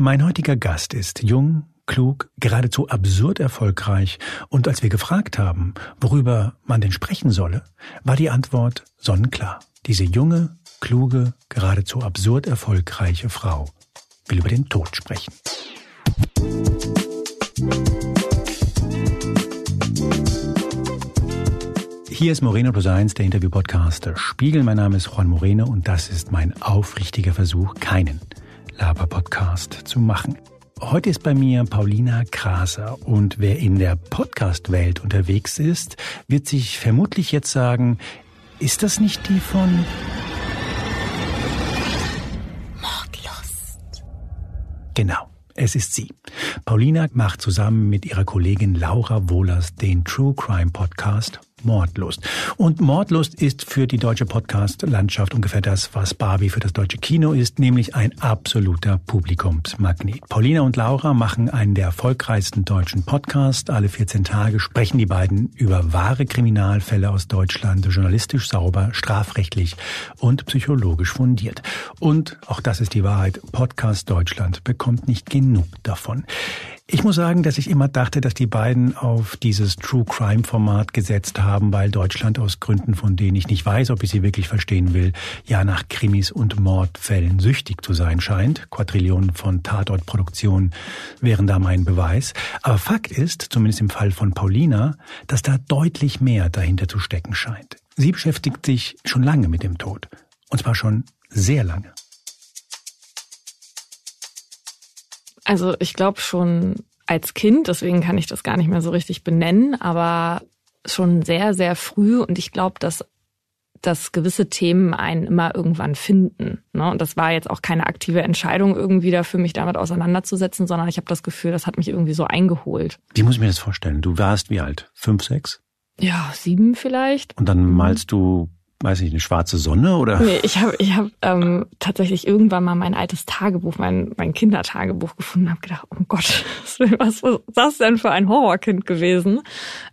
Mein heutiger Gast ist jung, klug, geradezu absurd erfolgreich, und als wir gefragt haben, worüber man denn sprechen solle, war die Antwort sonnenklar. Diese junge, kluge, geradezu absurd erfolgreiche Frau will über den Tod sprechen. Hier ist Moreno Plus Eins, der Interview-Podcast Spiegel. Mein Name ist Juan Moreno und das ist mein aufrichtiger Versuch, keinen Laber-Podcast zu machen. Heute ist bei mir Paulina Kraser und wer in der Podcast-Welt unterwegs ist, wird sich vermutlich jetzt sagen, ist das nicht die von Mordlust? Genau. Es ist sie. Paulina macht zusammen mit ihrer Kollegin Laura Wohlers den True Crime Podcast Mordlust. Und Mordlust ist für die deutsche Podcast-Landschaft ungefähr das, was Barbie für das deutsche Kino ist, nämlich ein absoluter Publikumsmagnet. Paulina und Laura machen einen der erfolgreichsten deutschen Podcasts. Alle 14 Tage sprechen die beiden über wahre Kriminalfälle aus Deutschland, journalistisch sauber, strafrechtlich und psychologisch fundiert. Und auch das ist die Wahrheit, Podcast Deutschland bekommt nicht genug davon. Ich muss sagen, dass ich immer dachte, dass die beiden auf dieses True Crime Format gesetzt haben, weil Deutschland aus Gründen, von denen ich nicht weiß, ob ich sie wirklich verstehen will, ja nach Krimis und Mordfällen süchtig zu sein scheint. Quadrillionen von Tatortproduktionen wären da mein Beweis. Aber Fakt ist, zumindest im Fall von Paulina, dass da deutlich mehr dahinter zu stecken scheint. Sie beschäftigt sich schon lange mit dem Tod. Und zwar schon sehr lange. Also ich glaube schon als Kind, deswegen kann ich das gar nicht mehr so richtig benennen, aber schon sehr, sehr früh und ich glaube, dass dass gewisse Themen einen immer irgendwann finden. Ne? Und das war jetzt auch keine aktive Entscheidung, irgendwie dafür mich damit auseinanderzusetzen, sondern ich habe das Gefühl, das hat mich irgendwie so eingeholt. Wie muss ich mir das vorstellen? Du warst wie alt? Fünf, sechs? Ja, sieben vielleicht. Und dann malst du weiß ich, eine schwarze Sonne oder? Nee, ich habe ich hab, ähm, tatsächlich irgendwann mal mein altes Tagebuch, mein, mein Kindertagebuch gefunden und habe gedacht, oh Gott, was ist das denn für ein Horrorkind gewesen?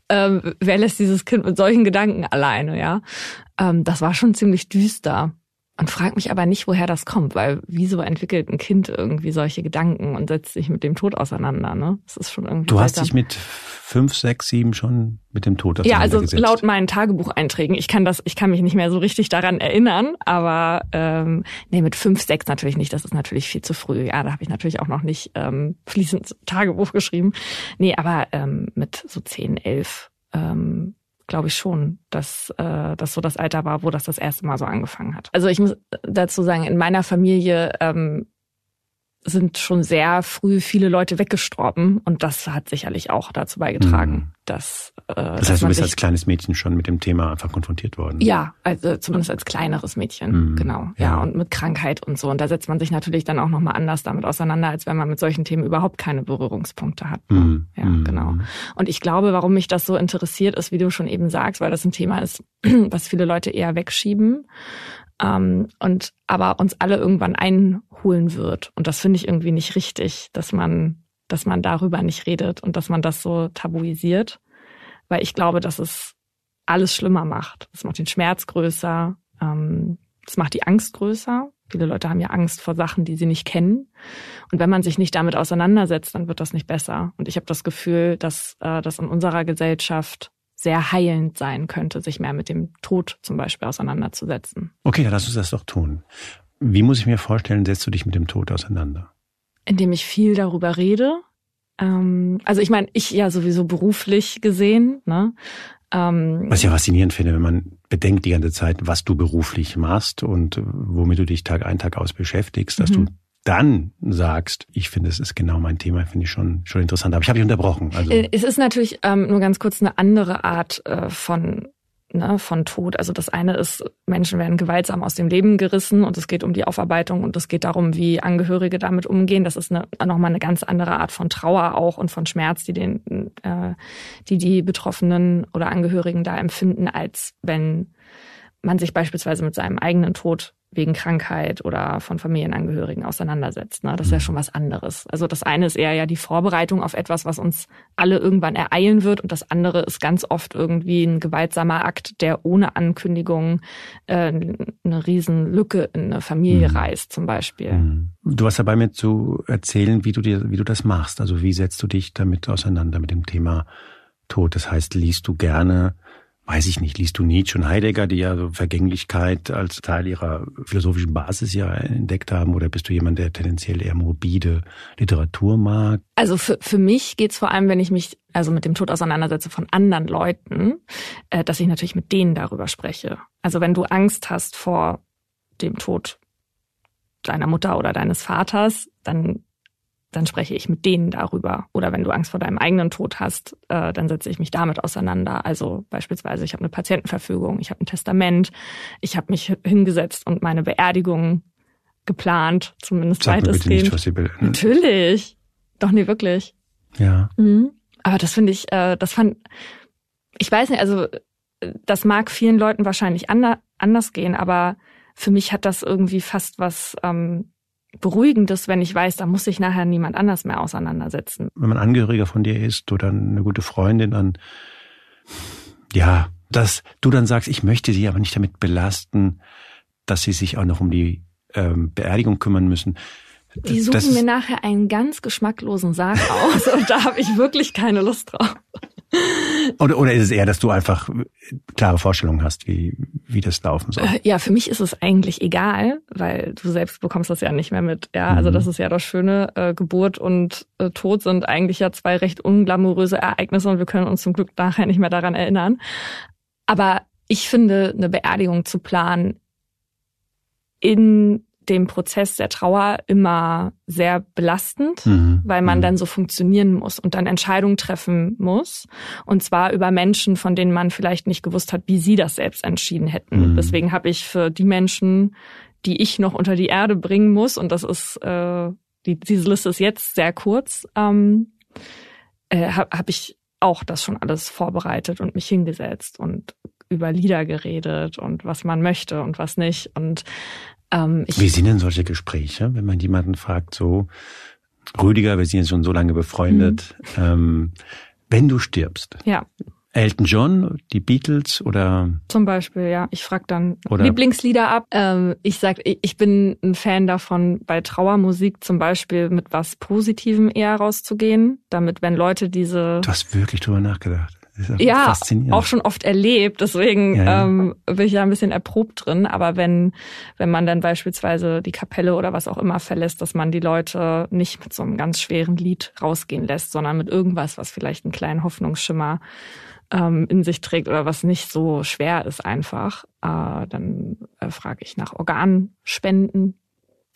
Ähm, wer lässt dieses Kind mit solchen Gedanken alleine, ja? Ähm, das war schon ziemlich düster. Und frag mich aber nicht, woher das kommt, weil wieso entwickelt ein Kind irgendwie solche Gedanken und setzt sich mit dem Tod auseinander, ne? Das ist schon irgendwie. Du hast dich mit fünf, sechs, sieben schon mit dem Tod Ja, also laut meinen Tagebucheinträgen. Ich kann das, ich kann mich nicht mehr so richtig daran erinnern, aber ähm, nee, mit fünf, sechs natürlich nicht. Das ist natürlich viel zu früh. Ja, da habe ich natürlich auch noch nicht ähm, fließend Tagebuch geschrieben. Nee, aber ähm, mit so zehn, elf ähm, glaube ich schon, dass äh, das so das Alter war, wo das das erste Mal so angefangen hat. Also ich muss dazu sagen, in meiner Familie ähm, sind schon sehr früh viele Leute weggestorben und das hat sicherlich auch dazu beigetragen, mhm. dass. Äh, das heißt, du bist als kleines Mädchen schon mit dem Thema einfach konfrontiert worden. Ja, also zumindest als kleineres Mädchen, mhm. genau. Ja. ja. und mit Krankheit und so. Und da setzt man sich natürlich dann auch nochmal anders damit auseinander, als wenn man mit solchen Themen überhaupt keine Berührungspunkte hat. Mhm. Ja, mhm. genau. Und ich glaube, warum mich das so interessiert, ist, wie du schon eben sagst, weil das ein Thema ist, was viele Leute eher wegschieben ähm, und aber uns alle irgendwann einholen wird. Und das finde ich irgendwie nicht richtig, dass man, dass man darüber nicht redet und dass man das so tabuisiert, weil ich glaube, dass es alles schlimmer macht. Es macht den Schmerz größer, ähm, es macht die Angst größer. Viele Leute haben ja Angst vor Sachen, die sie nicht kennen. Und wenn man sich nicht damit auseinandersetzt, dann wird das nicht besser. Und ich habe das Gefühl, dass äh, das in unserer Gesellschaft sehr heilend sein könnte, sich mehr mit dem Tod zum Beispiel auseinanderzusetzen. Okay, dann lass uns das doch tun. Wie muss ich mir vorstellen, setzt du dich mit dem Tod auseinander? Indem ich viel darüber rede. Ähm, also ich meine, ich ja sowieso beruflich gesehen. Ne? Ähm, was ich ja faszinierend finde, wenn man bedenkt die ganze Zeit, was du beruflich machst und womit du dich Tag ein, Tag aus beschäftigst, dass mhm. du dann sagst, ich finde, es ist genau mein Thema, finde ich schon, schon interessant. Aber ich habe dich unterbrochen. Also. Äh, es ist natürlich ähm, nur ganz kurz eine andere Art äh, von ne, von Tod. Also das eine ist, Menschen werden gewaltsam aus dem Leben gerissen und es geht um die Aufarbeitung und es geht darum, wie Angehörige damit umgehen. Das ist eine, nochmal eine ganz andere Art von Trauer auch und von Schmerz, die den, äh, die die Betroffenen oder Angehörigen da empfinden, als wenn man sich beispielsweise mit seinem eigenen Tod wegen Krankheit oder von Familienangehörigen auseinandersetzt. Ne? Das ist ja mhm. schon was anderes. Also das eine ist eher ja die Vorbereitung auf etwas, was uns alle irgendwann ereilen wird. Und das andere ist ganz oft irgendwie ein gewaltsamer Akt, der ohne Ankündigung äh, eine riesen Lücke in eine Familie mhm. reißt, zum Beispiel. Mhm. Du hast dabei mir zu erzählen, wie du dir, wie du das machst. Also wie setzt du dich damit auseinander mit dem Thema Tod? Das heißt, liest du gerne weiß ich nicht, liest du Nietzsche und Heidegger, die ja so Vergänglichkeit als Teil ihrer philosophischen Basis ja entdeckt haben, oder bist du jemand, der tendenziell eher morbide Literatur mag? Also für, für mich geht's vor allem, wenn ich mich also mit dem Tod auseinandersetze von anderen Leuten, äh, dass ich natürlich mit denen darüber spreche. Also wenn du Angst hast vor dem Tod deiner Mutter oder deines Vaters, dann dann spreche ich mit denen darüber. Oder wenn du Angst vor deinem eigenen Tod hast, äh, dann setze ich mich damit auseinander. Also beispielsweise, ich habe eine Patientenverfügung, ich habe ein Testament, ich habe mich hingesetzt und meine Beerdigung geplant, zumindest Sag weitestgehend. Nicht, was Sie will. Natürlich. Doch nie wirklich. Ja. Mhm. Aber das finde ich, äh, das fand, ich weiß nicht, also das mag vielen Leuten wahrscheinlich anders gehen, aber für mich hat das irgendwie fast was ähm, Beruhigendes, wenn ich weiß, da muss sich nachher niemand anders mehr auseinandersetzen. Wenn man Angehöriger von dir ist oder eine gute Freundin, dann ja, dass du dann sagst, ich möchte sie aber nicht damit belasten, dass sie sich auch noch um die ähm, Beerdigung kümmern müssen. Die suchen mir nachher einen ganz geschmacklosen Sarg aus und da habe ich wirklich keine Lust drauf. Oder, oder ist es eher, dass du einfach klare Vorstellungen hast, wie, wie das laufen soll? Äh, ja, für mich ist es eigentlich egal, weil du selbst bekommst das ja nicht mehr mit. Ja, also mhm. das ist ja das Schöne. Äh, Geburt und äh, Tod sind eigentlich ja zwei recht unglamouröse Ereignisse und wir können uns zum Glück nachher nicht mehr daran erinnern. Aber ich finde, eine Beerdigung zu planen in dem Prozess der Trauer immer sehr belastend, mhm. weil man mhm. dann so funktionieren muss und dann Entscheidungen treffen muss. Und zwar über Menschen, von denen man vielleicht nicht gewusst hat, wie sie das selbst entschieden hätten. Mhm. Deswegen habe ich für die Menschen, die ich noch unter die Erde bringen muss, und das ist, äh, die, diese Liste ist jetzt sehr kurz, ähm, äh, habe hab ich auch das schon alles vorbereitet und mich hingesetzt und über Lieder geredet und was man möchte und was nicht. Und ähm, Wie sind denn solche Gespräche, wenn man jemanden fragt, so, Rüdiger, wir sind jetzt schon so lange befreundet, mhm. ähm, wenn du stirbst. Ja. Elton John, die Beatles oder? Zum Beispiel, ja. Ich frage dann oder? Lieblingslieder ab. Ähm, ich sag, ich bin ein Fan davon, bei Trauermusik zum Beispiel mit was Positivem eher rauszugehen, damit wenn Leute diese. Du hast wirklich drüber nachgedacht ja, auch schon oft erlebt. Deswegen ja, ja. Ähm, bin ich ja ein bisschen erprobt drin. Aber wenn, wenn man dann beispielsweise die Kapelle oder was auch immer verlässt, dass man die Leute nicht mit so einem ganz schweren Lied rausgehen lässt, sondern mit irgendwas, was vielleicht einen kleinen Hoffnungsschimmer ähm, in sich trägt oder was nicht so schwer ist einfach, äh, dann äh, frage ich nach Organspenden.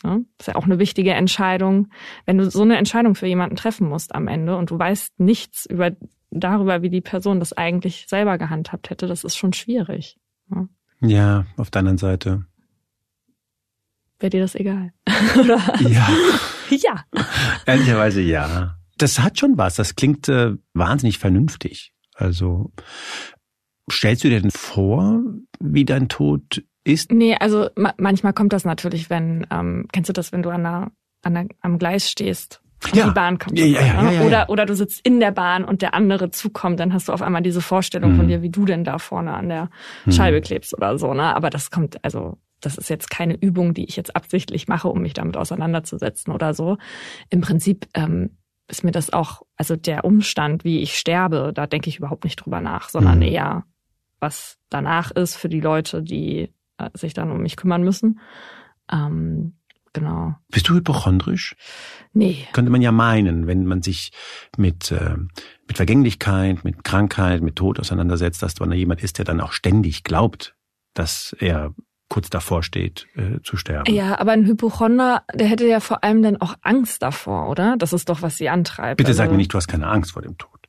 Ja, ist ja auch eine wichtige Entscheidung. Wenn du so eine Entscheidung für jemanden treffen musst am Ende und du weißt nichts über darüber, wie die Person das eigentlich selber gehandhabt hätte, das ist schon schwierig. Ja, ja auf der anderen Seite. Wäre dir das egal? Oder? Ja. ja. Ehrlicherweise ja. Das hat schon was. Das klingt äh, wahnsinnig vernünftig. Also stellst du dir denn vor, wie dein Tod ist? Nee, also ma manchmal kommt das natürlich, wenn, ähm, kennst du das, wenn du an der, an der, am Gleis stehst ja. die Bahn kommt. Ja, ja, ja, ja, Oder, oder du sitzt in der Bahn und der andere zukommt, dann hast du auf einmal diese Vorstellung mhm. von dir, wie du denn da vorne an der mhm. Scheibe klebst oder so. Ne? Aber das kommt, also das ist jetzt keine Übung, die ich jetzt absichtlich mache, um mich damit auseinanderzusetzen oder so. Im Prinzip ähm, ist mir das auch, also der Umstand, wie ich sterbe, da denke ich überhaupt nicht drüber nach, sondern mhm. eher, was danach ist für die Leute, die äh, sich dann um mich kümmern müssen. Ähm, genau. Bist du hypochondrisch? Nee. Könnte man ja meinen, wenn man sich mit, äh, mit Vergänglichkeit, mit Krankheit, mit Tod auseinandersetzt, dass man jemand ist, der dann auch ständig glaubt, dass er kurz davor steht, äh, zu sterben. Ja, aber ein Hypochonder, der hätte ja vor allem dann auch Angst davor, oder? Das ist doch, was sie antreibt. Bitte also, sag mir nicht, du hast keine Angst vor dem Tod.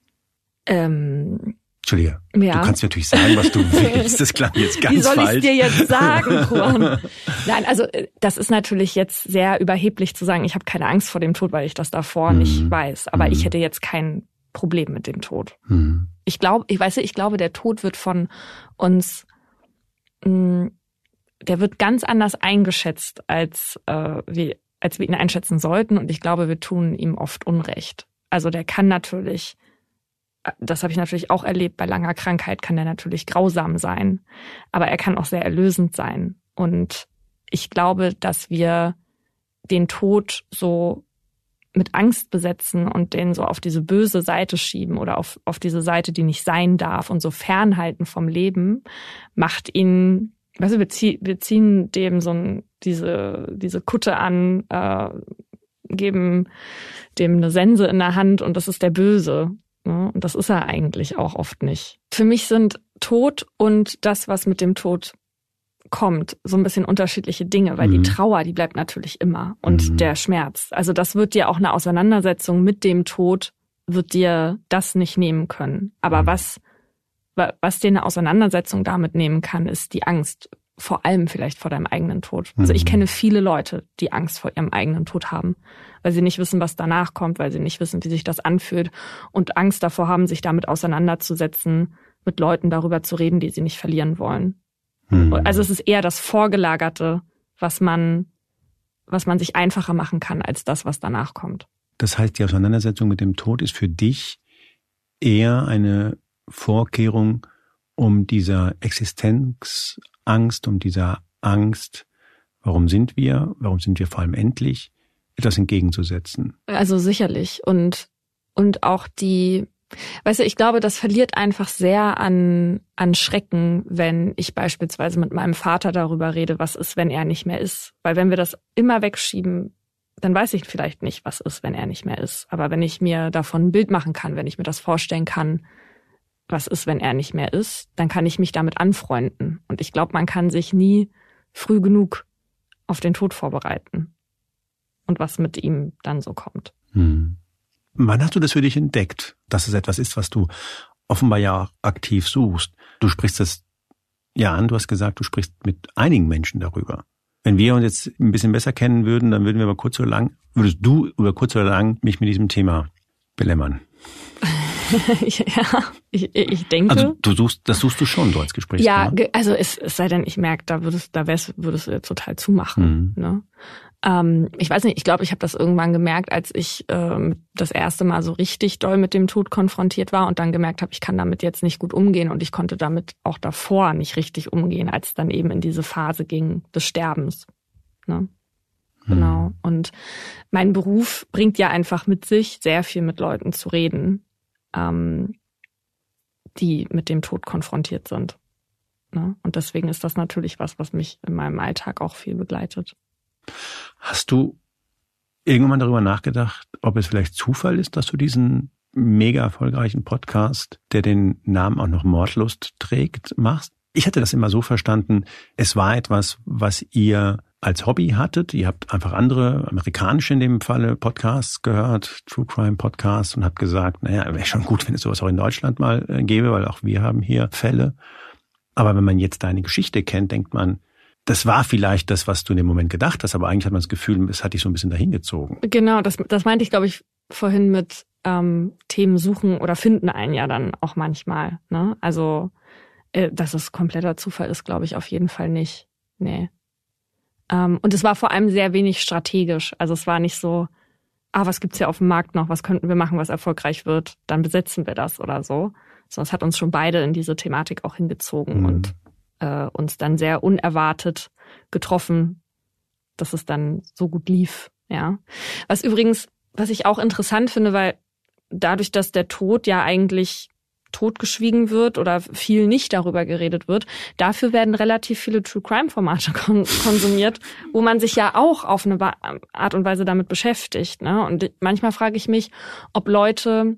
Ähm, Entschuldige, ja. du kannst natürlich sagen, was du willst. Das klang jetzt ganz falsch. Wie soll falsch. ich dir jetzt sagen, Juan? Nein, also äh, das ist natürlich jetzt sehr überheblich zu sagen, ich habe keine Angst vor dem Tod, weil ich das davor mhm. nicht weiß. Aber mhm. ich hätte jetzt kein Problem mit dem Tod. Mhm. Ich glaube, ich weiß, ich glaube, der Tod wird von uns mh, mm, der wird ganz anders eingeschätzt, als, äh, wie, als wir ihn einschätzen sollten. Und ich glaube, wir tun ihm oft Unrecht. Also der kann natürlich, das habe ich natürlich auch erlebt, bei langer Krankheit kann er natürlich grausam sein, aber er kann auch sehr erlösend sein. Und ich glaube, dass wir den Tod so mit Angst besetzen und den so auf diese böse Seite schieben oder auf, auf diese Seite, die nicht sein darf und so fernhalten vom Leben, macht ihn, weißt du, wir, zieh, wir ziehen dem so ein, diese, diese Kutte an, äh, geben dem eine Sense in der Hand und das ist der Böse. Ne? Und das ist er eigentlich auch oft nicht. Für mich sind Tod und das, was mit dem Tod kommt, so ein bisschen unterschiedliche Dinge, weil mhm. die Trauer, die bleibt natürlich immer und mhm. der Schmerz. Also das wird dir auch eine Auseinandersetzung mit dem Tod, wird dir das nicht nehmen können. Aber mhm. was, was dir eine Auseinandersetzung damit nehmen kann, ist die Angst, vor allem vielleicht vor deinem eigenen Tod. Also ich mhm. kenne viele Leute, die Angst vor ihrem eigenen Tod haben, weil sie nicht wissen, was danach kommt, weil sie nicht wissen, wie sich das anfühlt und Angst davor haben, sich damit auseinanderzusetzen, mit Leuten darüber zu reden, die sie nicht verlieren wollen. Mhm. Also es ist eher das Vorgelagerte, was man, was man sich einfacher machen kann als das, was danach kommt. Das heißt, die Auseinandersetzung mit dem Tod ist für dich eher eine Vorkehrung, um dieser Existenzangst, um dieser Angst, warum sind wir, warum sind wir vor allem endlich, etwas entgegenzusetzen. Also sicherlich. Und, und auch die, Weißt du, ich glaube, das verliert einfach sehr an, an Schrecken, wenn ich beispielsweise mit meinem Vater darüber rede, was ist, wenn er nicht mehr ist. Weil wenn wir das immer wegschieben, dann weiß ich vielleicht nicht, was ist, wenn er nicht mehr ist. Aber wenn ich mir davon ein Bild machen kann, wenn ich mir das vorstellen kann, was ist, wenn er nicht mehr ist, dann kann ich mich damit anfreunden. Und ich glaube, man kann sich nie früh genug auf den Tod vorbereiten und was mit ihm dann so kommt. Hm. Wann hast du das für dich entdeckt, dass es etwas ist, was du offenbar ja aktiv suchst? Du sprichst das ja an, du hast gesagt, du sprichst mit einigen Menschen darüber. Wenn wir uns jetzt ein bisschen besser kennen würden, dann würden wir aber kurz oder lang, würdest du über kurz oder lang mich mit diesem Thema belämmern. ja, ich, ich denke. Also du suchst, das suchst du schon so als Gespräch. Ja, also es, es sei denn, ich merke, da würdest, da wärst, würdest du total zumachen. Mhm. Ne? Ähm, ich weiß nicht, ich glaube, ich habe das irgendwann gemerkt, als ich ähm, das erste Mal so richtig doll mit dem Tod konfrontiert war und dann gemerkt habe, ich kann damit jetzt nicht gut umgehen und ich konnte damit auch davor nicht richtig umgehen, als es dann eben in diese Phase ging des Sterbens. Ne? Genau. Hm. Und mein Beruf bringt ja einfach mit sich, sehr viel mit Leuten zu reden, ähm, die mit dem Tod konfrontiert sind. Ne? Und deswegen ist das natürlich was, was mich in meinem Alltag auch viel begleitet. Hast du irgendwann darüber nachgedacht, ob es vielleicht Zufall ist, dass du diesen mega erfolgreichen Podcast, der den Namen auch noch Mordlust trägt, machst? Ich hatte das immer so verstanden, es war etwas, was ihr als Hobby hattet. Ihr habt einfach andere, amerikanische in dem Falle, Podcasts gehört, True Crime Podcasts und habt gesagt, naja, wäre schon gut, wenn es sowas auch in Deutschland mal äh, gäbe, weil auch wir haben hier Fälle. Aber wenn man jetzt deine Geschichte kennt, denkt man, das war vielleicht das, was du in dem Moment gedacht hast, aber eigentlich hat man das Gefühl, es hat dich so ein bisschen dahingezogen. Genau, das, das meinte ich, glaube ich, vorhin mit ähm, Themen suchen oder finden einen ja dann auch manchmal. Ne? Also, äh, dass es kompletter Zufall ist, glaube ich auf jeden Fall nicht. Nee. Ähm, und es war vor allem sehr wenig strategisch. Also es war nicht so, ah, was gibt's hier auf dem Markt noch, was könnten wir machen, was erfolgreich wird, dann besetzen wir das oder so. Sondern es hat uns schon beide in diese Thematik auch hingezogen mhm. und äh, uns dann sehr unerwartet getroffen, dass es dann so gut lief. Ja. Was übrigens, was ich auch interessant finde, weil dadurch, dass der Tod ja eigentlich totgeschwiegen wird oder viel nicht darüber geredet wird. Dafür werden relativ viele True Crime Formate kon konsumiert, wo man sich ja auch auf eine Art und Weise damit beschäftigt. Ne? Und manchmal frage ich mich, ob Leute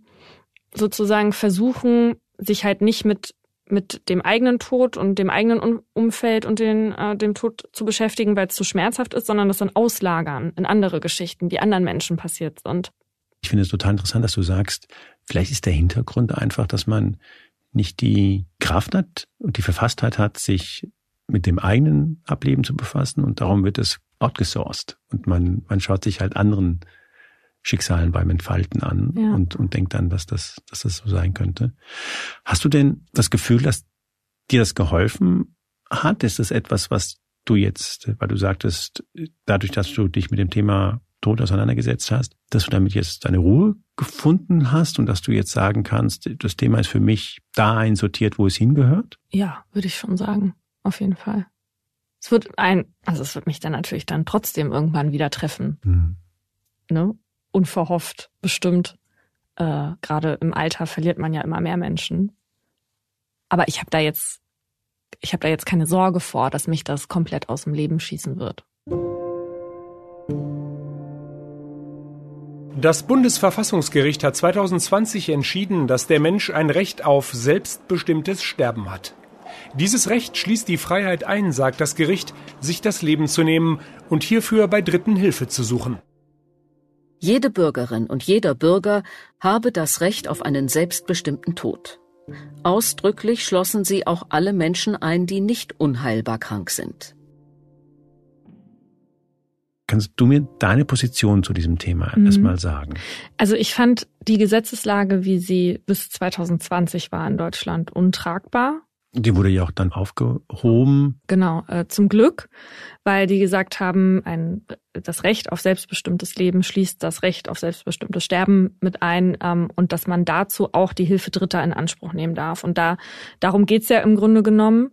sozusagen versuchen, sich halt nicht mit mit dem eigenen Tod und dem eigenen Umfeld und den, äh, dem Tod zu beschäftigen, weil es zu schmerzhaft ist, sondern das dann auslagern in andere Geschichten, die anderen Menschen passiert sind. Ich finde es total interessant, dass du sagst, vielleicht ist der Hintergrund einfach, dass man nicht die Kraft hat und die Verfasstheit hat, sich mit dem eigenen Ableben zu befassen und darum wird es outgesourced und man, man schaut sich halt anderen Schicksalen beim Entfalten an ja. und, und denkt dann, dass das, dass das so sein könnte. Hast du denn das Gefühl, dass dir das geholfen hat? Ist das etwas, was du jetzt, weil du sagtest, dadurch, dass du dich mit dem Thema Tod auseinandergesetzt hast, dass du damit jetzt deine Ruhe gefunden hast und dass du jetzt sagen kannst, das Thema ist für mich da einsortiert, wo es hingehört? Ja, würde ich schon sagen. Auf jeden Fall. Es wird ein, also es wird mich dann natürlich dann trotzdem irgendwann wieder treffen. Mhm. Ne? Unverhofft, bestimmt. Äh, Gerade im Alter verliert man ja immer mehr Menschen. Aber ich habe da jetzt, ich habe da jetzt keine Sorge vor, dass mich das komplett aus dem Leben schießen wird. Das Bundesverfassungsgericht hat 2020 entschieden, dass der Mensch ein Recht auf selbstbestimmtes Sterben hat. Dieses Recht schließt die Freiheit ein, sagt das Gericht, sich das Leben zu nehmen und hierfür bei Dritten Hilfe zu suchen. Jede Bürgerin und jeder Bürger habe das Recht auf einen selbstbestimmten Tod. Ausdrücklich schlossen sie auch alle Menschen ein, die nicht unheilbar krank sind. Kannst du mir deine Position zu diesem Thema mhm. erstmal sagen? Also ich fand die Gesetzeslage, wie sie bis 2020 war in Deutschland, untragbar. Die wurde ja auch dann aufgehoben. Genau, äh, zum Glück, weil die gesagt haben, ein, das Recht auf selbstbestimmtes Leben schließt das Recht auf selbstbestimmtes Sterben mit ein ähm, und dass man dazu auch die Hilfe Dritter in Anspruch nehmen darf. Und da darum geht's ja im Grunde genommen.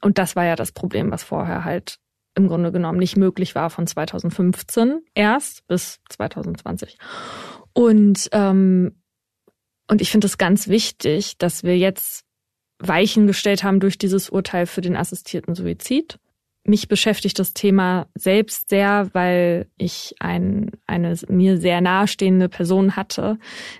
Und das war ja das Problem, was vorher halt im Grunde genommen nicht möglich war von 2015 erst bis 2020. Und ähm, und ich finde es ganz wichtig, dass wir jetzt Weichen gestellt haben durch dieses Urteil für den assistierten Suizid. Mich beschäftigt das Thema selbst sehr, weil ich ein, eine mir sehr nahestehende Person hatte,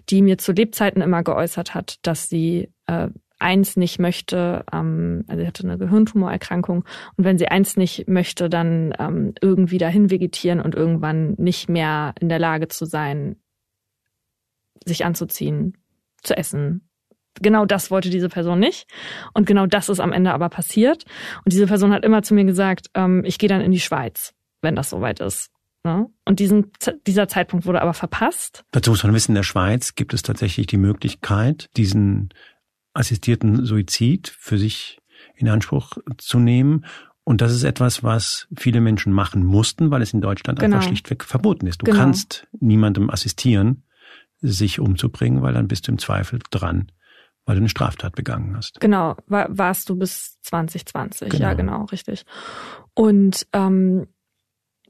die mir zu Lebzeiten immer geäußert hat, dass sie äh, eins nicht möchte, ähm, also sie hatte eine Gehirntumorerkrankung und wenn sie eins nicht möchte, dann ähm, irgendwie dahin vegetieren und irgendwann nicht mehr in der Lage zu sein, sich anzuziehen, zu essen, genau das wollte diese Person nicht. Und genau das ist am Ende aber passiert. Und diese Person hat immer zu mir gesagt, ähm, ich gehe dann in die Schweiz, wenn das soweit ist. Ne? Und diesen, dieser Zeitpunkt wurde aber verpasst. Dazu muss man wissen, in der Schweiz gibt es tatsächlich die Möglichkeit, diesen assistierten Suizid für sich in Anspruch zu nehmen. Und das ist etwas, was viele Menschen machen mussten, weil es in Deutschland genau. einfach schlichtweg verboten ist. Du genau. kannst niemandem assistieren, sich umzubringen, weil dann bist du im Zweifel dran weil du eine Straftat begangen hast. Genau, war, warst du bis 2020, genau. ja genau, richtig. Und ähm,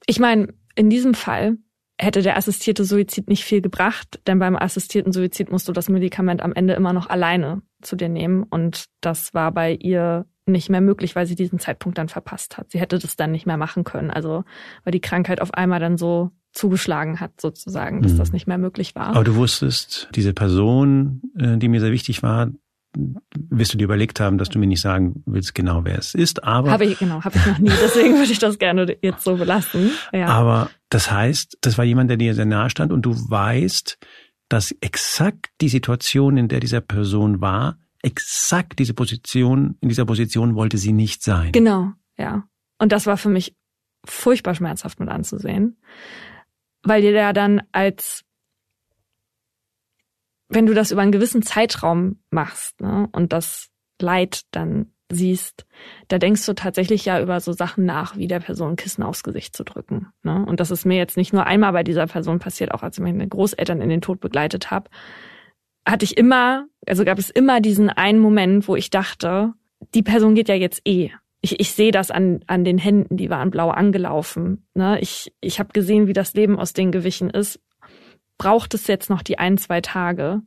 ich meine, in diesem Fall hätte der assistierte Suizid nicht viel gebracht, denn beim assistierten Suizid musst du das Medikament am Ende immer noch alleine zu dir nehmen und das war bei ihr nicht mehr möglich, weil sie diesen Zeitpunkt dann verpasst hat. Sie hätte das dann nicht mehr machen können, also weil die Krankheit auf einmal dann so zugeschlagen hat, sozusagen, dass mhm. das nicht mehr möglich war. Aber du wusstest, diese Person, äh, die mir sehr wichtig war, wirst du dir überlegt haben, dass du mir nicht sagen willst, genau wer es ist, aber habe ich genau, habe ich noch nie. Deswegen würde ich das gerne jetzt so belassen. Ja. Aber das heißt, das war jemand, der dir sehr nahe stand und du weißt, dass exakt die Situation, in der dieser Person war, exakt diese Position, in dieser Position wollte sie nicht sein. Genau, ja. Und das war für mich furchtbar schmerzhaft mit anzusehen weil dir da dann als wenn du das über einen gewissen Zeitraum machst ne, und das Leid dann siehst, da denkst du tatsächlich ja über so Sachen nach, wie der Person Kissen aufs Gesicht zu drücken. Ne? Und das ist mir jetzt nicht nur einmal bei dieser Person passiert, auch als ich meine Großeltern in den Tod begleitet habe, hatte ich immer, also gab es immer diesen einen Moment, wo ich dachte, die Person geht ja jetzt eh ich, ich sehe das an, an den Händen, die waren blau angelaufen. Ne? Ich, ich habe gesehen, wie das Leben aus denen gewichen ist. Braucht es jetzt noch die ein, zwei Tage,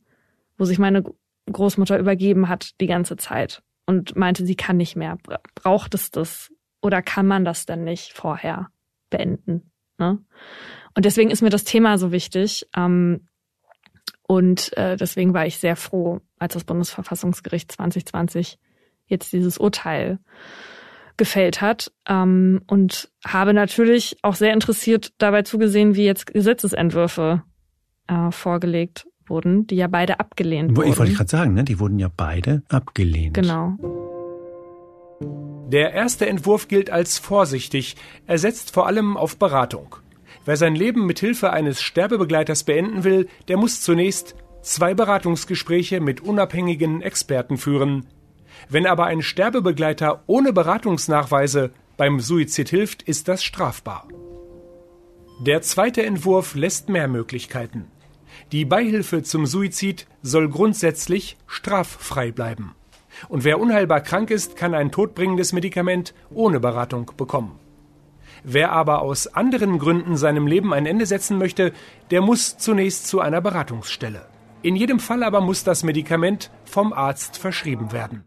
wo sich meine Großmutter übergeben hat die ganze Zeit und meinte, sie kann nicht mehr. Braucht es das oder kann man das denn nicht vorher beenden? Ne? Und deswegen ist mir das Thema so wichtig. Ähm, und äh, deswegen war ich sehr froh, als das Bundesverfassungsgericht 2020 jetzt dieses Urteil gefällt hat ähm, und habe natürlich auch sehr interessiert dabei zugesehen, wie jetzt Gesetzesentwürfe äh, vorgelegt wurden, die ja beide abgelehnt Wo, wurden. Ich wollte gerade sagen, ne? die wurden ja beide abgelehnt. Genau. Der erste Entwurf gilt als vorsichtig. Er setzt vor allem auf Beratung. Wer sein Leben mit Hilfe eines Sterbebegleiters beenden will, der muss zunächst zwei Beratungsgespräche mit unabhängigen Experten führen. Wenn aber ein Sterbebegleiter ohne Beratungsnachweise beim Suizid hilft, ist das strafbar. Der zweite Entwurf lässt mehr Möglichkeiten. Die Beihilfe zum Suizid soll grundsätzlich straffrei bleiben. Und wer unheilbar krank ist, kann ein todbringendes Medikament ohne Beratung bekommen. Wer aber aus anderen Gründen seinem Leben ein Ende setzen möchte, der muss zunächst zu einer Beratungsstelle. In jedem Fall aber muss das Medikament vom Arzt verschrieben werden.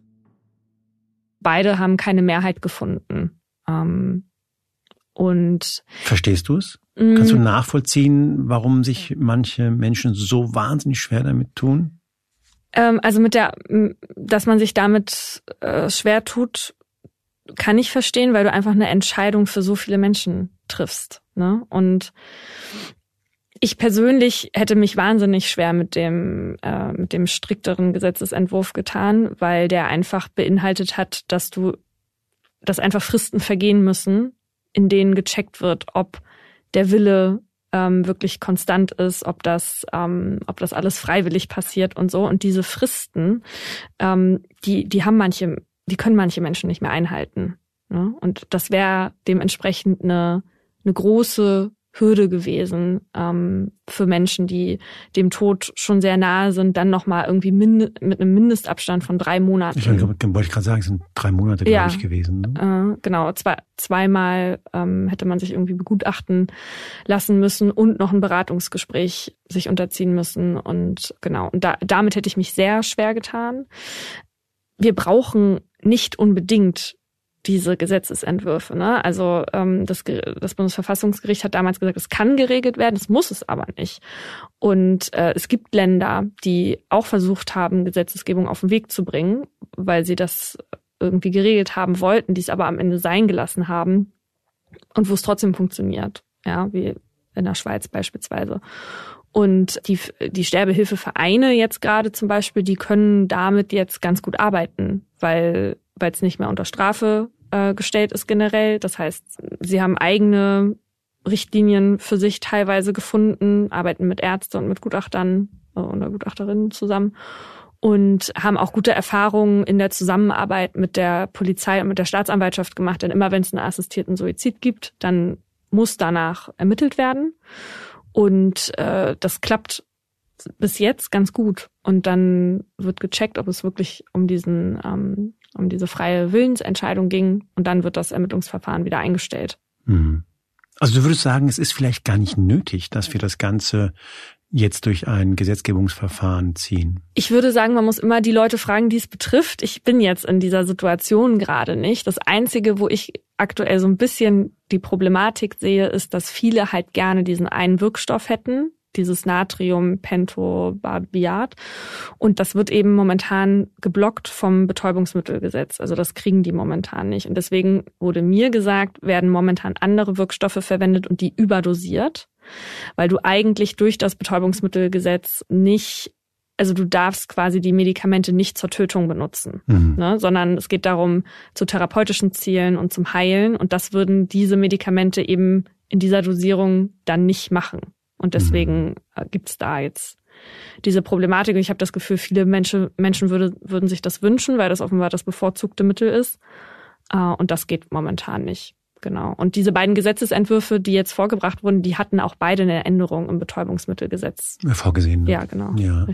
Beide haben keine Mehrheit gefunden. Ähm, und verstehst du es? Kannst du nachvollziehen, warum sich manche Menschen so wahnsinnig schwer damit tun? Ähm, also mit der, dass man sich damit äh, schwer tut, kann ich verstehen, weil du einfach eine Entscheidung für so viele Menschen triffst. Ne? Und ich persönlich hätte mich wahnsinnig schwer mit dem, äh, mit dem strikteren Gesetzesentwurf getan, weil der einfach beinhaltet hat, dass du, dass einfach Fristen vergehen müssen, in denen gecheckt wird, ob der Wille ähm, wirklich konstant ist, ob das, ähm, ob das alles freiwillig passiert und so. Und diese Fristen, ähm, die, die haben manche, die können manche Menschen nicht mehr einhalten. Ne? Und das wäre dementsprechend eine, eine große Hürde gewesen ähm, für Menschen, die dem Tod schon sehr nahe sind, dann nochmal irgendwie mit einem Mindestabstand von drei Monaten. Ich wollte ich gerade sagen, es sind drei Monate, ja, glaube ich, gewesen. Ne? Äh, genau, zwei, zweimal ähm, hätte man sich irgendwie begutachten lassen müssen und noch ein Beratungsgespräch sich unterziehen müssen. Und genau, und da, damit hätte ich mich sehr schwer getan. Wir brauchen nicht unbedingt diese Gesetzesentwürfe. Ne? Also ähm, das, das Bundesverfassungsgericht hat damals gesagt, es kann geregelt werden, es muss es aber nicht. Und äh, es gibt Länder, die auch versucht haben, Gesetzesgebung auf den Weg zu bringen, weil sie das irgendwie geregelt haben wollten, die es aber am Ende sein gelassen haben und wo es trotzdem funktioniert. Ja, wie in der Schweiz beispielsweise. Und die, die Sterbehilfevereine jetzt gerade zum Beispiel, die können damit jetzt ganz gut arbeiten, weil weil es nicht mehr unter Strafe äh, gestellt ist generell. Das heißt, sie haben eigene Richtlinien für sich teilweise gefunden, arbeiten mit Ärzten und mit Gutachtern äh, oder Gutachterinnen zusammen und haben auch gute Erfahrungen in der Zusammenarbeit mit der Polizei und mit der Staatsanwaltschaft gemacht. Denn immer wenn es einen assistierten Suizid gibt, dann muss danach ermittelt werden. Und äh, das klappt bis jetzt ganz gut. Und dann wird gecheckt, ob es wirklich um diesen ähm, um diese freie Willensentscheidung ging und dann wird das Ermittlungsverfahren wieder eingestellt. Mhm. Also du würdest sagen, es ist vielleicht gar nicht nötig, dass wir das Ganze jetzt durch ein Gesetzgebungsverfahren ziehen? Ich würde sagen, man muss immer die Leute fragen, die es betrifft. Ich bin jetzt in dieser Situation gerade nicht. Das Einzige, wo ich aktuell so ein bisschen die Problematik sehe, ist, dass viele halt gerne diesen einen Wirkstoff hätten, dieses Natriumpentobarbiat. Und das wird eben momentan geblockt vom Betäubungsmittelgesetz. Also das kriegen die momentan nicht. Und deswegen wurde mir gesagt, werden momentan andere Wirkstoffe verwendet und die überdosiert, weil du eigentlich durch das Betäubungsmittelgesetz nicht also du darfst quasi die Medikamente nicht zur Tötung benutzen, mhm. ne, sondern es geht darum zu therapeutischen Zielen und zum Heilen und das würden diese Medikamente eben in dieser Dosierung dann nicht machen. Und deswegen mhm. Äh, gibt's da jetzt diese Problematik. Und ich habe das Gefühl, viele Menschen, Menschen würde, würden sich das wünschen, weil das offenbar das bevorzugte Mittel ist. Äh, und das geht momentan nicht. Genau. Und diese beiden Gesetzesentwürfe, die jetzt vorgebracht wurden, die hatten auch beide eine Änderung im Betäubungsmittelgesetz. Vorgesehen. Ne? Ja, genau. Ja.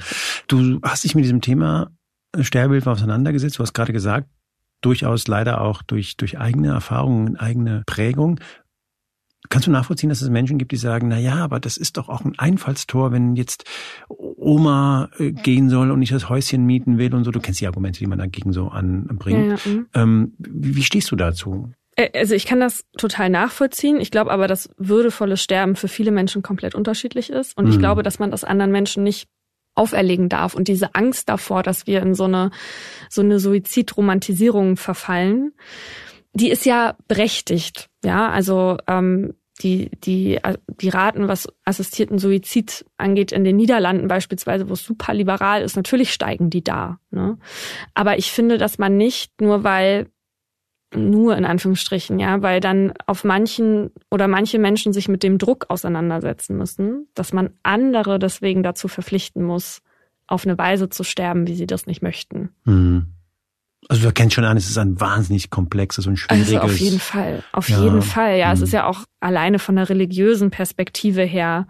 Du hast dich mit diesem Thema Sterbehilfe auseinandergesetzt. Du hast gerade gesagt, durchaus leider auch durch, durch eigene Erfahrungen, eigene Prägung. Kannst du nachvollziehen, dass es Menschen gibt, die sagen, na ja, aber das ist doch auch ein Einfallstor, wenn jetzt Oma äh, gehen soll und ich das Häuschen mieten will und so. Du kennst die Argumente, die man dagegen so anbringt. Ja, ja. Mhm. Ähm, wie stehst du dazu? Also ich kann das total nachvollziehen. Ich glaube aber, dass würdevolles Sterben für viele Menschen komplett unterschiedlich ist. Und ich mhm. glaube, dass man das anderen Menschen nicht auferlegen darf. Und diese Angst davor, dass wir in so eine, so eine Suizidromantisierung verfallen, die ist ja berechtigt. Ja, also ähm, die, die, die Raten, was assistierten Suizid angeht, in den Niederlanden beispielsweise, wo es super liberal ist, natürlich steigen die da. Ne? Aber ich finde, dass man nicht nur weil nur in Anführungsstrichen, ja, weil dann auf manchen oder manche Menschen sich mit dem Druck auseinandersetzen müssen, dass man andere deswegen dazu verpflichten muss, auf eine Weise zu sterben, wie sie das nicht möchten. Mhm. Also du erkennst schon an, es ist ein wahnsinnig komplexes und schwieriges. Also auf jeden Fall, auf ja. jeden Fall. Ja, mhm. es ist ja auch alleine von der religiösen Perspektive her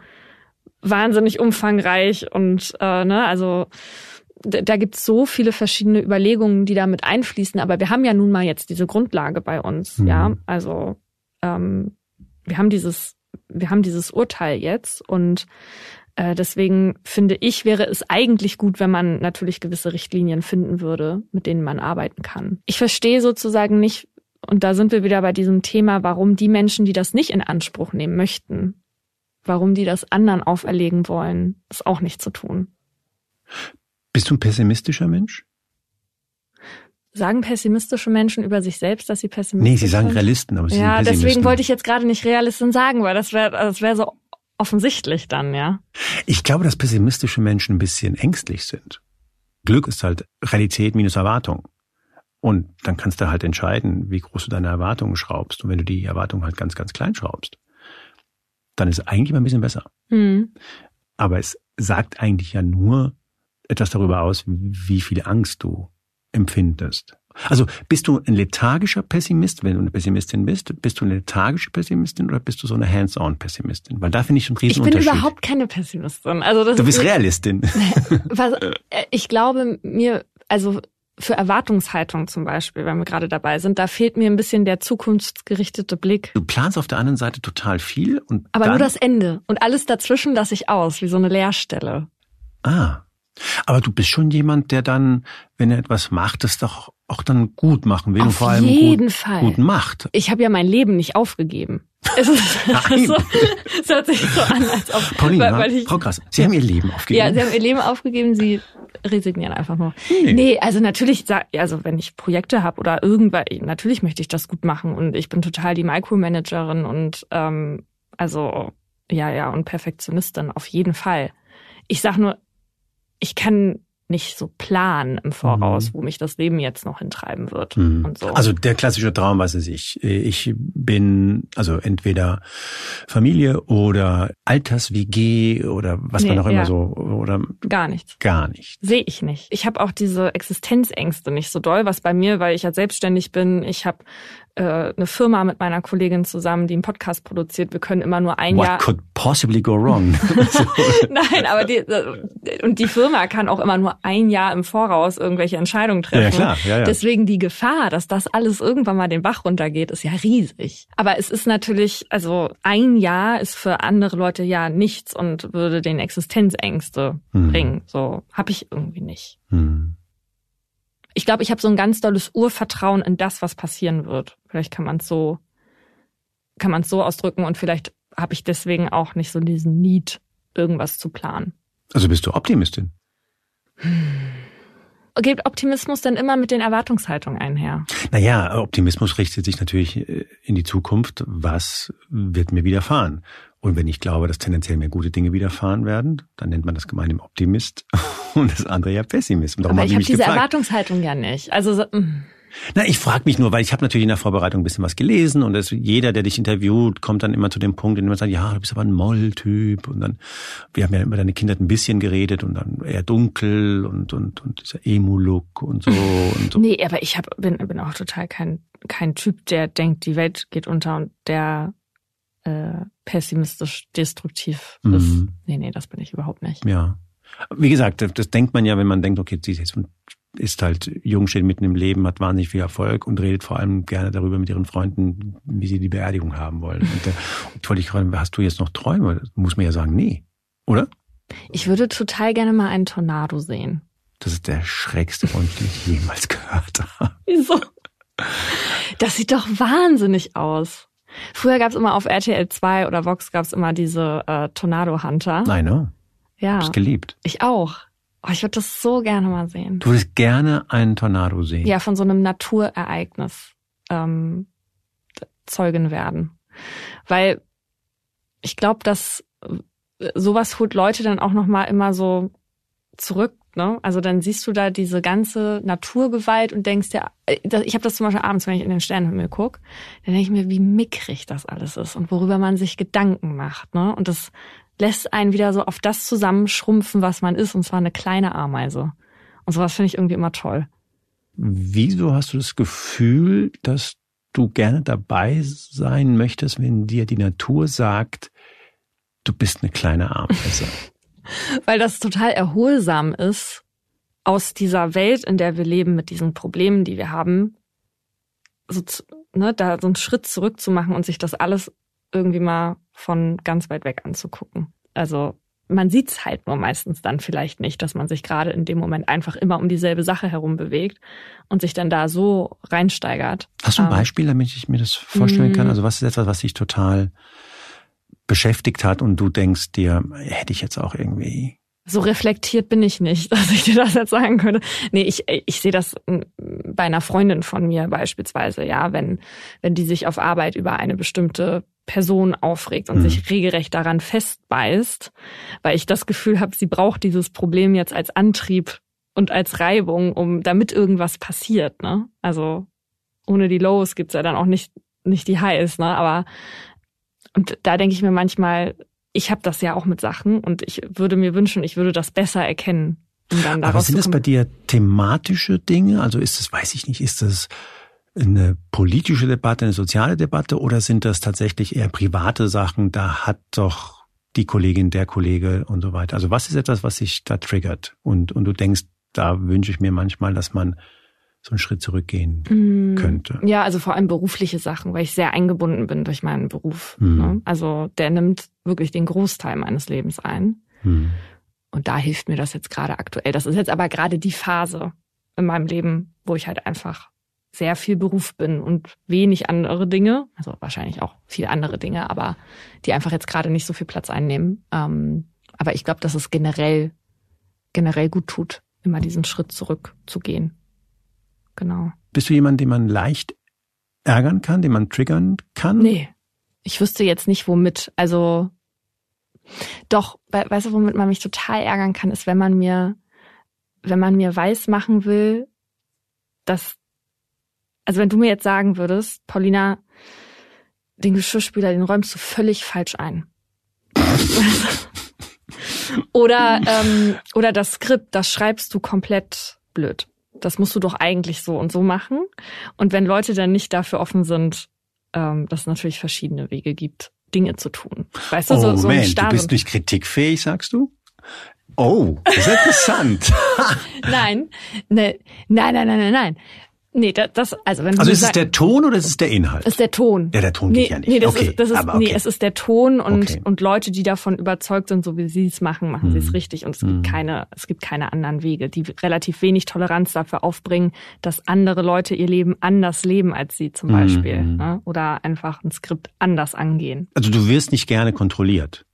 wahnsinnig umfangreich und äh, ne, also da gibt's so viele verschiedene Überlegungen, die damit einfließen. Aber wir haben ja nun mal jetzt diese Grundlage bei uns, mhm. ja. Also ähm, wir haben dieses, wir haben dieses Urteil jetzt und deswegen finde ich, wäre es eigentlich gut, wenn man natürlich gewisse Richtlinien finden würde, mit denen man arbeiten kann. Ich verstehe sozusagen nicht, und da sind wir wieder bei diesem Thema, warum die Menschen, die das nicht in Anspruch nehmen möchten, warum die das anderen auferlegen wollen, ist auch nicht zu tun. Bist du ein pessimistischer Mensch? Sagen pessimistische Menschen über sich selbst, dass sie pessimistisch sind? Nee, sie sagen Realisten, aber sie ja, sind Pessimisten. deswegen wollte ich jetzt gerade nicht Realisten sagen, weil das wäre das wäre so offensichtlich dann, ja. Ich glaube, dass pessimistische Menschen ein bisschen ängstlich sind. Glück ist halt Realität minus Erwartung. Und dann kannst du halt entscheiden, wie groß du deine Erwartungen schraubst. Und wenn du die Erwartungen halt ganz, ganz klein schraubst, dann ist es eigentlich immer ein bisschen besser. Mhm. Aber es sagt eigentlich ja nur, etwas darüber aus, wie viel Angst du empfindest. Also bist du ein lethargischer Pessimist, wenn du eine Pessimistin bist? Bist du eine lethargische Pessimistin oder bist du so eine Hands-on-Pessimistin? Weil da finde ich einen riesen Ich bin überhaupt keine Pessimistin. Also das du bist Realistin. Was, äh, ich glaube mir, also für Erwartungshaltung zum Beispiel, wenn wir gerade dabei sind, da fehlt mir ein bisschen der zukunftsgerichtete Blick. Du planst auf der anderen Seite total viel und aber nur das Ende und alles dazwischen lasse ich aus, wie so eine Leerstelle. Ah, aber du bist schon jemand, der dann, wenn er etwas macht, das doch auch dann gut machen will Auf und vor allem jeden gut, Fall. gut macht. Ich habe ja mein Leben nicht aufgegeben. Es, ist, so, es hört sich so an, als ob Paulina, weil ich, Frau Krass, Sie haben Ihr Leben aufgegeben. Ja, Sie haben Ihr Leben aufgegeben, Sie resignieren einfach nur. Nee, nee also natürlich, also wenn ich Projekte habe oder irgendwas, natürlich möchte ich das gut machen und ich bin total die Micromanagerin und ähm, also ja, ja, und Perfektionistin auf jeden Fall. Ich sag nur, ich kann nicht so planen im Voraus, mhm. wo mich das Leben jetzt noch hintreiben wird mhm. und so. Also der klassische Traum, was ist ich? Ich bin also entweder Familie oder Alters-WG oder was nee, man auch immer so oder gar nichts. Gar nicht. Sehe ich nicht. Ich habe auch diese Existenzängste nicht so doll, was bei mir, weil ich ja selbstständig bin. Ich habe äh, eine Firma mit meiner Kollegin zusammen, die einen Podcast produziert. Wir können immer nur ein What Jahr. What could possibly go wrong? Nein, aber die äh, und die Firma kann auch immer nur ein Jahr im Voraus irgendwelche Entscheidungen treffen. Ja, klar. Ja, ja. Deswegen die Gefahr, dass das alles irgendwann mal den Bach runtergeht, ist ja riesig. Aber es ist natürlich, also ein Jahr ist für andere Leute ja nichts und würde den Existenzängste hm. bringen. So habe ich irgendwie nicht. Hm ich glaube, ich habe so ein ganz dolles Urvertrauen in das, was passieren wird. Vielleicht kann man es so, kann man es so ausdrücken und vielleicht habe ich deswegen auch nicht so diesen Need, irgendwas zu planen. Also bist du Optimistin? Geht Optimismus dann immer mit den Erwartungshaltungen einher? Naja, Optimismus richtet sich natürlich äh, in die Zukunft. Was wird mir widerfahren? Und wenn ich glaube, dass tendenziell mehr gute Dinge widerfahren werden, dann nennt man das gemeinhin Optimist und das andere ja Pessimist. Und darum Aber ich habe diese gefragt. Erwartungshaltung ja nicht. Also so, mm. na, ich frage mich nur, weil ich habe natürlich in der Vorbereitung ein bisschen was gelesen und das, jeder, der dich interviewt, kommt dann immer zu dem Punkt, in dem man sagt, ja, du bist aber ein Molltyp und dann, wir haben ja über deine Kindheit ein bisschen geredet und dann eher dunkel und und und dieser Emu-Look und so und so. Nee, aber ich hab, bin bin auch total kein kein Typ, der denkt, die Welt geht unter und der äh, pessimistisch destruktiv mhm. ist. Nee, nee, das bin ich überhaupt nicht. Ja. Wie gesagt, das denkt man ja, wenn man denkt, okay, sie ist, ist halt jung, steht mitten im Leben, hat wahnsinnig viel Erfolg und redet vor allem gerne darüber mit ihren Freunden, wie sie die Beerdigung haben wollen. Und, äh, und wollte ich fragen, hast du jetzt noch Träume? Muss man ja sagen, nee, oder? Ich würde total gerne mal einen Tornado sehen. Das ist der schrägste Wunsch, den ich jemals gehört habe. Wieso? Das sieht doch wahnsinnig aus. Früher gab es immer auf RTL 2 oder Vox gab es immer diese äh, Tornado Hunter. Nein, ne? Ja. Hab's geliebt. Ich auch. Oh, ich würde das so gerne mal sehen. Du würdest gerne einen Tornado sehen. Ja, von so einem Naturereignis ähm, Zeugen werden. Weil ich glaube, dass sowas holt Leute dann auch nochmal immer so zurück Ne? Also dann siehst du da diese ganze Naturgewalt und denkst ja, äh, ich habe das zum Beispiel abends, wenn ich in den Sternenhimmel guck, dann denke ich mir, wie mickrig das alles ist und worüber man sich Gedanken macht. Ne? Und das lässt einen wieder so auf das zusammenschrumpfen, was man ist, und zwar eine kleine Ameise. Und sowas finde ich irgendwie immer toll. wieso hast du das Gefühl, dass du gerne dabei sein möchtest, wenn dir die Natur sagt, du bist eine kleine Ameise? Weil das total erholsam ist, aus dieser Welt, in der wir leben, mit diesen Problemen, die wir haben, so, ne, da so einen Schritt zurück zu machen und sich das alles irgendwie mal von ganz weit weg anzugucken. Also man sieht's halt nur meistens dann vielleicht nicht, dass man sich gerade in dem Moment einfach immer um dieselbe Sache herum bewegt und sich dann da so reinsteigert. Hast du ein ähm, Beispiel, damit ich mir das vorstellen kann? Mm. Also was ist etwas, was dich total beschäftigt hat und du denkst dir, hätte ich jetzt auch irgendwie so reflektiert bin ich nicht, dass ich dir das jetzt sagen könnte. Nee, ich, ich sehe das bei einer Freundin von mir beispielsweise, ja, wenn, wenn die sich auf Arbeit über eine bestimmte Person aufregt und mhm. sich regelrecht daran festbeißt, weil ich das Gefühl habe, sie braucht dieses Problem jetzt als Antrieb und als Reibung, um damit irgendwas passiert, ne? Also ohne die Lows gibt's ja dann auch nicht, nicht die Highs, ne? Aber und da denke ich mir manchmal, ich habe das ja auch mit Sachen und ich würde mir wünschen, ich würde das besser erkennen. Um dann Aber sind das bei dir thematische Dinge? Also ist es, weiß ich nicht, ist das eine politische Debatte, eine soziale Debatte oder sind das tatsächlich eher private Sachen? Da hat doch die Kollegin, der Kollege und so weiter. Also was ist etwas, was sich da triggert? Und, und du denkst, da wünsche ich mir manchmal, dass man so einen Schritt zurückgehen mm, könnte. Ja, also vor allem berufliche Sachen, weil ich sehr eingebunden bin durch meinen Beruf. Mm. Ne? Also der nimmt wirklich den Großteil meines Lebens ein. Mm. Und da hilft mir das jetzt gerade aktuell. Das ist jetzt aber gerade die Phase in meinem Leben, wo ich halt einfach sehr viel Beruf bin und wenig andere Dinge, also wahrscheinlich auch viel andere Dinge, aber die einfach jetzt gerade nicht so viel Platz einnehmen. Ähm, aber ich glaube, dass es generell generell gut tut, immer diesen Schritt zurückzugehen genau. Bist du jemand, den man leicht ärgern kann, den man triggern kann? Nee. Ich wüsste jetzt nicht, womit. Also doch, weißt du, womit man mich total ärgern kann, ist, wenn man mir, wenn man mir weiß machen will, dass, also wenn du mir jetzt sagen würdest, Paulina, den Geschirrspüler, den räumst du völlig falsch ein. oder ähm, oder das Skript, das schreibst du komplett blöd das musst du doch eigentlich so und so machen. Und wenn Leute dann nicht dafür offen sind, ähm, dass es natürlich verschiedene Wege gibt, Dinge zu tun. Weißt du, oh, so, so man, du bist nicht kritikfähig, sagst du? Oh, das ist interessant. nein, ne, nein, nein, nein, nein, nein. Nee, das, das also wenn Also ist es der Ton oder ist es der Inhalt? Es ist der Ton. Ja, der Ton nee, geht ja nicht. Nee, das okay, ist, das ist, okay. nee, es ist der Ton und okay. und Leute, die davon überzeugt sind, so wie sie es machen, machen hm. sie es richtig und es hm. gibt keine es gibt keine anderen Wege, die relativ wenig Toleranz dafür aufbringen, dass andere Leute ihr Leben anders leben als sie zum hm. Beispiel, ne? oder einfach ein Skript anders angehen. Also du wirst nicht gerne kontrolliert.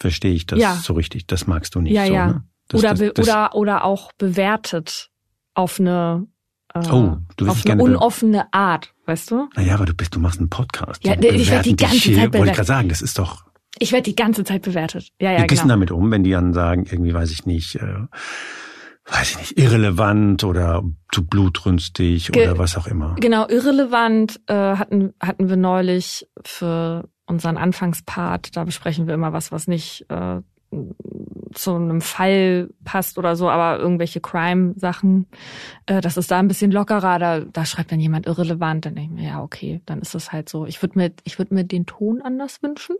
Verstehe ich das ja. so richtig? Das magst du nicht ja, so, ja. Ne? Das, oder das, das, oder oder auch bewertet auf eine oh, du auf eine unoffene Art, weißt du? Naja, aber du bist, du machst einen Podcast. Ja, ich werde die ganze Zeit bewertet. Wollte ich gerade sagen, das ist doch. Ich werde die ganze Zeit bewertet. Ja, ja, Wie gehst genau. damit um, wenn die dann sagen, irgendwie weiß ich nicht, äh, weiß ich nicht, irrelevant oder zu blutrünstig Ge oder was auch immer. Genau, irrelevant äh, hatten hatten wir neulich für unseren Anfangspart. Da besprechen wir immer was, was nicht äh, zu einem Fall passt oder so, aber irgendwelche Crime-Sachen, äh, das ist da ein bisschen lockerer. Da, da schreibt dann jemand irrelevant, dann denke ich mir, ja, okay, dann ist es halt so. Ich würde mir, ich würde mir den Ton anders wünschen.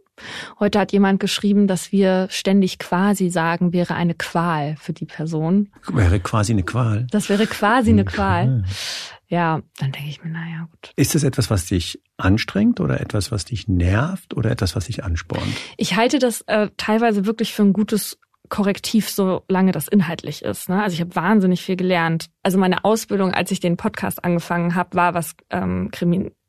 Heute hat jemand geschrieben, dass wir ständig quasi sagen, wäre eine Qual für die Person. Wäre quasi eine Qual. Das wäre quasi eine Qual. Ja, dann denke ich mir, naja, gut. Ist das etwas, was dich anstrengt oder etwas, was dich nervt oder etwas, was dich anspornt? Ich halte das äh, teilweise wirklich für ein gutes Korrektiv, solange das inhaltlich ist. Ne? Also ich habe wahnsinnig viel gelernt. Also meine Ausbildung, als ich den Podcast angefangen habe, war, was ähm,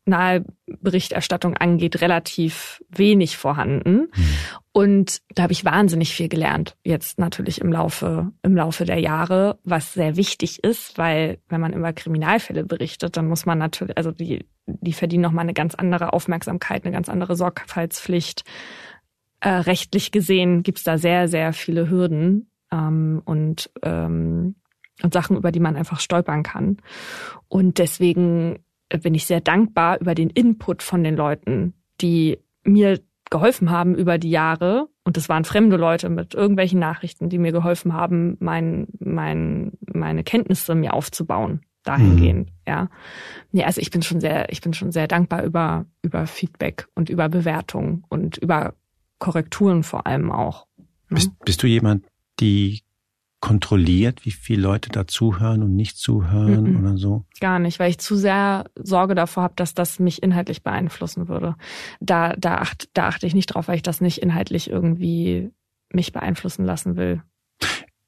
Kriminalberichterstattung angeht, relativ wenig vorhanden. Mhm. Und da habe ich wahnsinnig viel gelernt. Jetzt natürlich im Laufe im Laufe der Jahre, was sehr wichtig ist, weil wenn man über Kriminalfälle berichtet, dann muss man natürlich, also die die verdienen noch mal eine ganz andere Aufmerksamkeit, eine ganz andere Sorgfaltspflicht äh, rechtlich gesehen gibt's da sehr, sehr viele Hürden ähm, und, ähm, und Sachen, über die man einfach stolpern kann. Und deswegen bin ich sehr dankbar über den Input von den Leuten, die mir geholfen haben über die Jahre. Und das waren fremde Leute mit irgendwelchen Nachrichten, die mir geholfen haben, mein, mein, meine Kenntnisse mir aufzubauen. dahingehend, mhm. ja. Nee, also ich bin schon sehr, ich bin schon sehr dankbar über, über Feedback und über Bewertungen und über Korrekturen vor allem auch. Ne? Bist, bist du jemand, die kontrolliert, wie viele Leute da zuhören und nicht zuhören mm -mm. oder so? Gar nicht, weil ich zu sehr Sorge davor habe, dass das mich inhaltlich beeinflussen würde. Da, da, acht, da achte ich nicht drauf, weil ich das nicht inhaltlich irgendwie mich beeinflussen lassen will.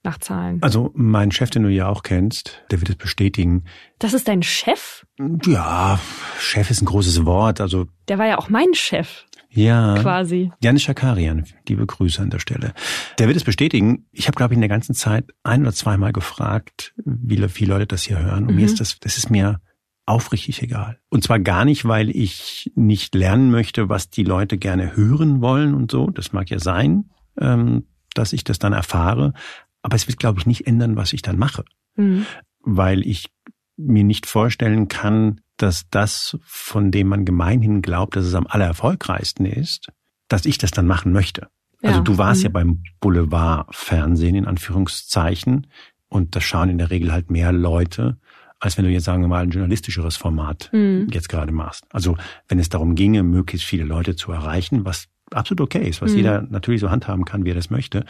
Nach Zahlen. Also mein Chef, den du ja auch kennst, der wird es bestätigen. Das ist dein Chef? Ja, Chef ist ein großes Wort. Also der war ja auch mein Chef. Ja. Quasi. Janis Schakarian, liebe Grüße an der Stelle. Der wird es bestätigen. Ich habe, glaube ich, in der ganzen Zeit ein oder zweimal gefragt, wie viele Leute das hier hören. Und mhm. mir ist das, das ist mir aufrichtig egal. Und zwar gar nicht, weil ich nicht lernen möchte, was die Leute gerne hören wollen und so. Das mag ja sein, ähm, dass ich das dann erfahre. Aber es wird, glaube ich, nicht ändern, was ich dann mache. Mhm. Weil ich mir nicht vorstellen kann, dass das, von dem man gemeinhin glaubt, dass es am allererfolgreichsten ist, dass ich das dann machen möchte. Also ja. Also du warst mhm. ja beim Boulevardfernsehen in Anführungszeichen und das schauen in der Regel halt mehr Leute, als wenn du jetzt sagen wir mal ein journalistischeres Format mhm. jetzt gerade machst. Also wenn es darum ginge, möglichst viele Leute zu erreichen, was absolut okay ist, was mhm. jeder natürlich so handhaben kann, wie er das möchte.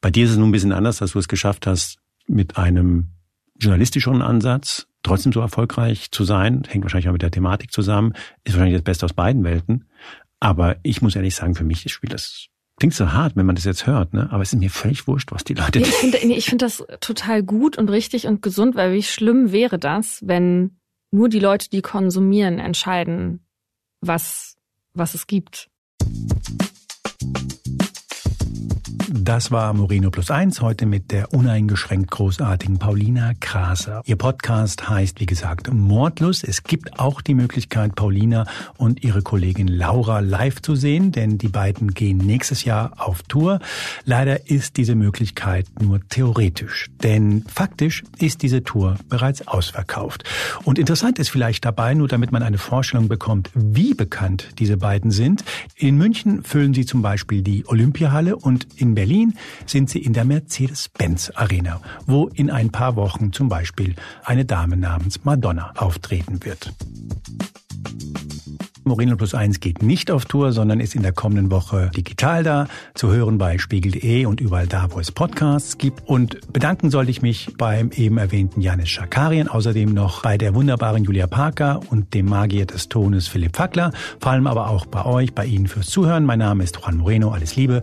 Bei dir ist es nun ein bisschen anders, dass du es geschafft hast, mit einem journalistischeren Ansatz trotzdem so erfolgreich zu sein, hängt wahrscheinlich auch mit der Thematik zusammen, ist wahrscheinlich das Beste aus beiden Welten. Aber ich muss ehrlich sagen, für mich das Spiel das klingt so hart, wenn man das jetzt hört, ne? Aber es ist mir völlig wurscht, was die Leute. Nee, ich finde ich find das total gut und richtig und gesund, weil wie schlimm wäre das, wenn nur die Leute, die konsumieren, entscheiden, was, was es gibt. Das war Moreno Plus Eins heute mit der uneingeschränkt großartigen Paulina Kraser. Ihr Podcast heißt, wie gesagt, Mordlust. Es gibt auch die Möglichkeit, Paulina und ihre Kollegin Laura live zu sehen, denn die beiden gehen nächstes Jahr auf Tour. Leider ist diese Möglichkeit nur theoretisch, denn faktisch ist diese Tour bereits ausverkauft. Und interessant ist vielleicht dabei, nur damit man eine Vorstellung bekommt, wie bekannt diese beiden sind. In München füllen sie zum Beispiel die Olympiahalle und in Berlin sind sie in der Mercedes-Benz Arena, wo in ein paar Wochen zum Beispiel eine Dame namens Madonna auftreten wird. Moreno Plus 1 geht nicht auf Tour, sondern ist in der kommenden Woche digital da, zu hören bei spiegel.de und überall da, wo es Podcasts gibt. Und bedanken sollte ich mich beim eben erwähnten Janis Schakarian, außerdem noch bei der wunderbaren Julia Parker und dem Magier des Tones Philipp Fackler, vor allem aber auch bei euch, bei Ihnen fürs Zuhören. Mein Name ist Juan Moreno, alles Liebe